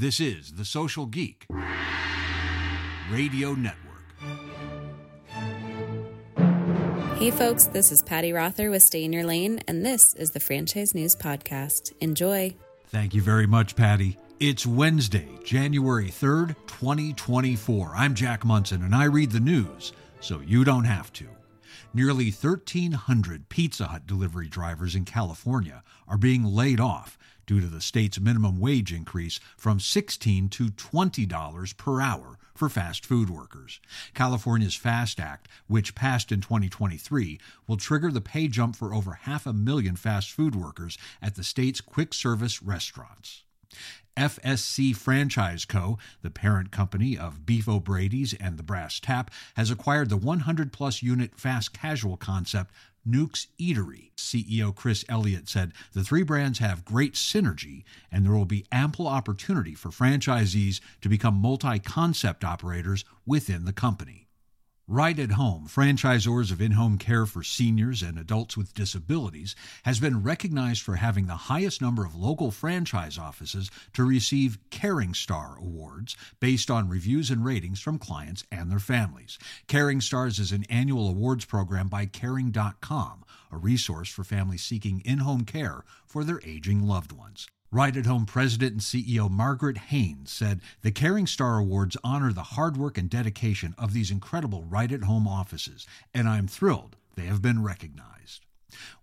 This is the Social Geek Radio Network. Hey folks, this is Patty Rother with Stay in Your Lane, and this is the Franchise News Podcast. Enjoy. Thank you very much, Patty. It's Wednesday, January 3rd, 2024. I'm Jack Monson, and I read the news so you don't have to. Nearly 1,300 Pizza Hut delivery drivers in California are being laid off due to the state's minimum wage increase from 16 to $20 per hour for fast food workers. California's FAST Act, which passed in 2023, will trigger the pay jump for over half a million fast food workers at the state's quick service restaurants. FSC Franchise Co., the parent company of Beef O'Brady's and the Brass Tap, has acquired the 100 plus unit fast casual concept Newk's Eatery. CEO Chris Elliott said the three brands have great synergy and there will be ample opportunity for franchisees to become multi concept operators within the company. Right at Home, franchisors of in home care for seniors and adults with disabilities, has been recognized for having the highest number of local franchise offices to receive Caring Star awards based on reviews and ratings from clients and their families. Caring Stars is an annual awards program by Caring.com, a resource for families seeking in home care for their aging loved ones. Right at Home President and CEO Margaret Haynes said the Caring Star Awards honor the hard work and dedication of these incredible Right at Home offices, and I'm thrilled they have been recognized.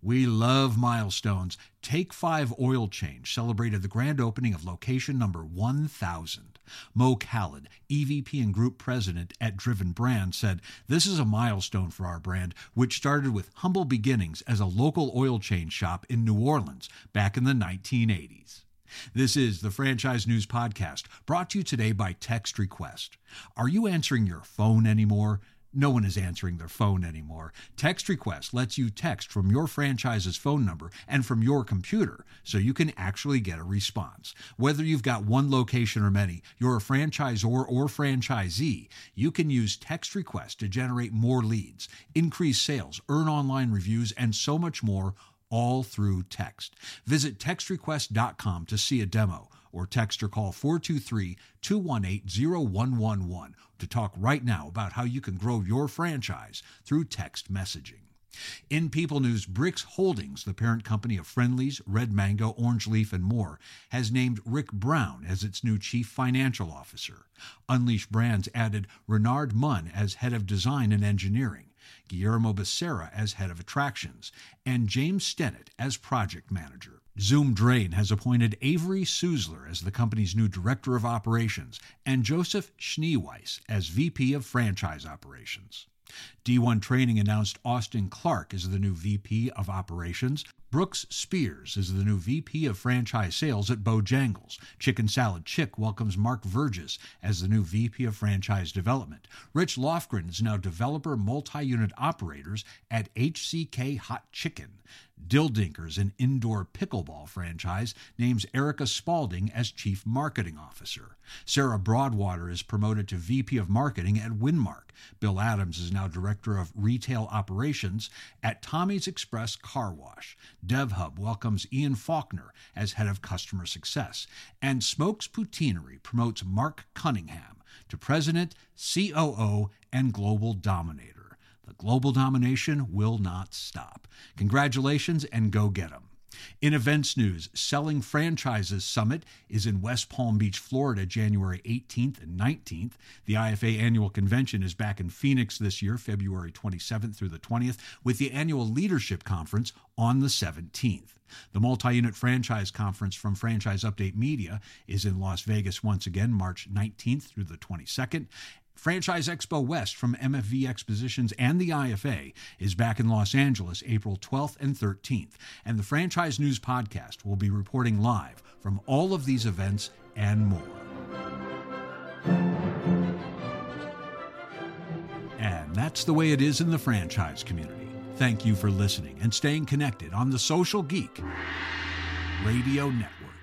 We love milestones. Take 5 Oil Change celebrated the grand opening of location number 1000. Mo Khalid, EVP and Group President at Driven Brand, said, This is a milestone for our brand, which started with humble beginnings as a local oil change shop in New Orleans back in the 1980s. This is the Franchise News Podcast, brought to you today by Text Request. Are you answering your phone anymore? No one is answering their phone anymore. Text Request lets you text from your franchise's phone number and from your computer so you can actually get a response. Whether you've got one location or many, you're a franchisor or franchisee, you can use Text Request to generate more leads, increase sales, earn online reviews, and so much more all through text. Visit textrequest.com to see a demo or text or call 423 218 0111 to talk right now about how you can grow your franchise through text messaging. In People News, BRIX Holdings, the parent company of Friendly's, Red Mango, Orange Leaf, and more, has named Rick Brown as its new chief financial officer. Unleash Brands added Renard Munn as head of design and engineering. Guillermo Becerra as head of attractions, and James Stennett as project manager. Zoom Drain has appointed Avery Susler as the company's new director of operations and Joseph Schneeweiss as VP of franchise operations. D1 Training announced Austin Clark as the new VP of Operations. Brooks Spears is the new VP of Franchise Sales at Bojangles. Chicken Salad Chick welcomes Mark Vergis as the new VP of Franchise Development. Rich Lofgren is now Developer Multi Unit Operators at HCK Hot Chicken. Dill Dinkers, an indoor pickleball franchise, names Erica Spalding as Chief Marketing Officer. Sarah Broadwater is promoted to VP of Marketing at Winmark. Bill Adams is now Director of Retail Operations at Tommy's Express Car Wash. DevHub welcomes Ian Faulkner as Head of Customer Success. And Smoke's Poutinery promotes Mark Cunningham to President, COO, and Global Dominator. The global domination will not stop. Congratulations and go get 'em. In events news, Selling Franchises Summit is in West Palm Beach, Florida, January 18th and 19th. The IFA annual convention is back in Phoenix this year, February 27th through the 20th, with the annual leadership conference on the 17th. The multi unit franchise conference from Franchise Update Media is in Las Vegas once again, March 19th through the 22nd. Franchise Expo West from MFV Expositions and the IFA is back in Los Angeles April 12th and 13th, and the Franchise News Podcast will be reporting live from all of these events and more. And that's the way it is in the franchise community. Thank you for listening and staying connected on the Social Geek Radio Network.